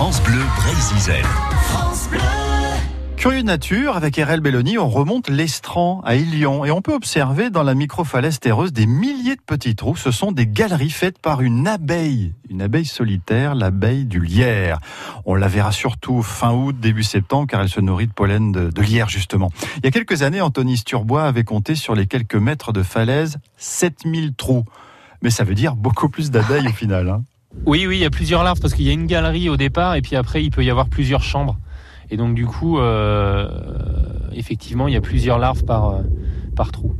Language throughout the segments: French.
France Bleu Brésil. Curieux nature, avec RL Belloni, on remonte l'Estran à Ilion et on peut observer dans la microfalaise terreuse des milliers de petits trous. Ce sont des galeries faites par une abeille, une abeille solitaire, l'abeille du lierre. On la verra surtout fin août, début septembre, car elle se nourrit de pollen de, de lierre, justement. Il y a quelques années, Anthony Sturbois avait compté sur les quelques mètres de falaise 7000 trous. Mais ça veut dire beaucoup plus d'abeilles au final. Hein. Oui, oui, il y a plusieurs larves parce qu'il y a une galerie au départ et puis après il peut y avoir plusieurs chambres. Et donc du coup, euh, effectivement, il y a plusieurs larves par, euh, par trou.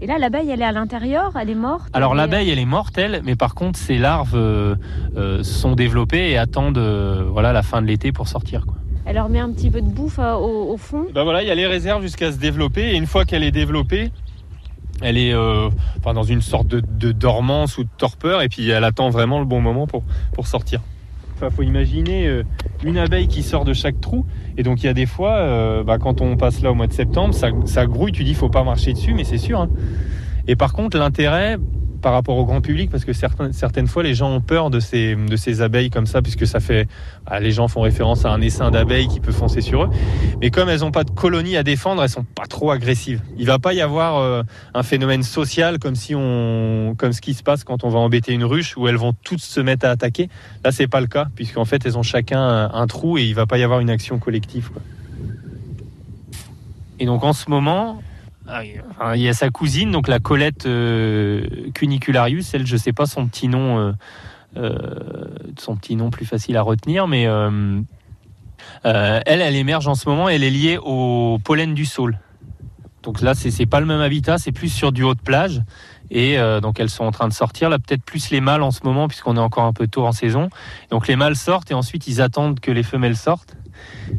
Et là, l'abeille, elle est à l'intérieur, elle est morte Alors est- l'abeille, elle est morte, elle, mais par contre, ces larves euh, euh, sont développées et attendent euh, voilà, la fin de l'été pour sortir. Quoi. Elle leur met un petit peu de bouffe euh, au, au fond. Ben voilà, il y a les réserves jusqu'à se développer et une fois qu'elle est développée, elle est euh, dans une sorte de, dormance ou de torpeur et puis elle attend vraiment le bon moment pour, sortir. Enfin, faut imaginer euh, une abeille qui sort de chaque trou et donc il y a des fois, euh, bah, quand on passe là au mois de septembre, ça, ça grouille, tu dis faut pas marcher dessus, mais c'est sûr. hein. Et par contre, l'intérêt par rapport au grand public, parce que certaines fois les gens ont peur de ces, abeilles comme ça, puisque ça fait, ah, les gens font référence à un essaim d'abeilles qui peut foncer sur eux. Mais comme elles n'ont pas de colonie à défendre, elles sont pas trop agressives. Il va pas y avoir euh, un phénomène social comme si on, comme ce qui se passe quand on va embêter une ruche où elles vont toutes se mettre à attaquer. Là, c'est pas le cas puisqu'en fait elles ont chacun un, trou et il va pas y avoir une action collective. Et donc en ce moment, il y a sa cousine, donc la Colette euh, cunicularius. Elle, je sais pas son petit nom, euh, euh, son petit nom plus facile à retenir, mais elle, elle émerge en ce moment, elle est liée au pollen du saule. Donc là, c'est pas le même habitat, c'est plus sur du haut de plage. Et donc elles sont en train de sortir, là peut-être plus les mâles en ce moment, puisqu'on est encore un peu tôt en saison. Donc les mâles sortent et ensuite ils attendent que les femelles sortent.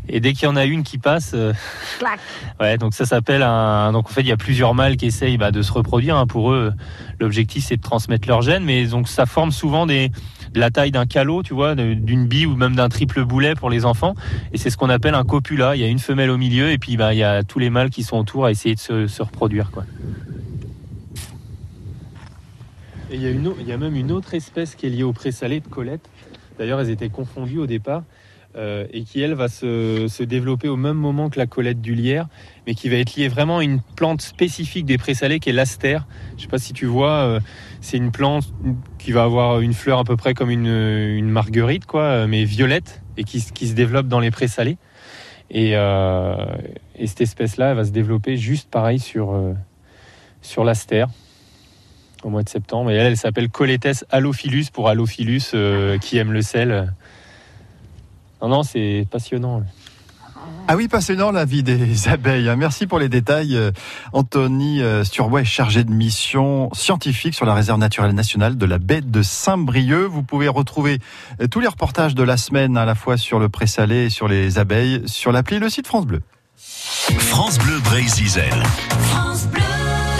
Et dès qu'il y en a une qui passe, euh, Clac. ouais, donc ça s'appelle un. Donc en fait, il y a plusieurs mâles qui essayent bah, de se reproduire. hein. Pour eux, l'objectif c'est de transmettre leur gène, mais donc ça forme souvent des de la taille d'un calot, tu vois, d'une bille ou même d'un triple boulet pour les enfants. Et c'est ce qu'on appelle un copula. Il y a une femelle au milieu et puis bah, il y a tous les mâles qui sont autour à essayer de se, se reproduire. Quoi. Et il y, a une, il y a même une autre espèce qui est liée au présalé de Colette. D'ailleurs, elles étaient confondues au départ. Et qui, elle, va se, se développer au même moment que la Colette du lierre, mais qui va être liée vraiment à une plante spécifique des présalés qui est l'astère. Je sais pas si tu vois, euh, c'est une plante qui va avoir une fleur à peu près comme une, une marguerite, quoi, euh, mais violette, et qui, se développe dans les présalés. Et, euh, et cette espèce-là, elle va se développer juste pareil sur, sur au mois de septembre. Et elle, elle s'appelle Coletes halophilus pour halophilus euh, qui aime le sel. Non, non, c'est passionnant. Ah oui, passionnant la vie des abeilles. hein. Merci pour les détails. Euh, Anthony euh, Sturbois est chargé de mission scientifique sur la réserve naturelle nationale de la baie de Saint-Brieuc. Vous pouvez retrouver euh, tous les reportages de la semaine à la fois sur le présalé et sur les abeilles sur l'appli et le site France Bleu. France Bleu Brésil. France Bleu.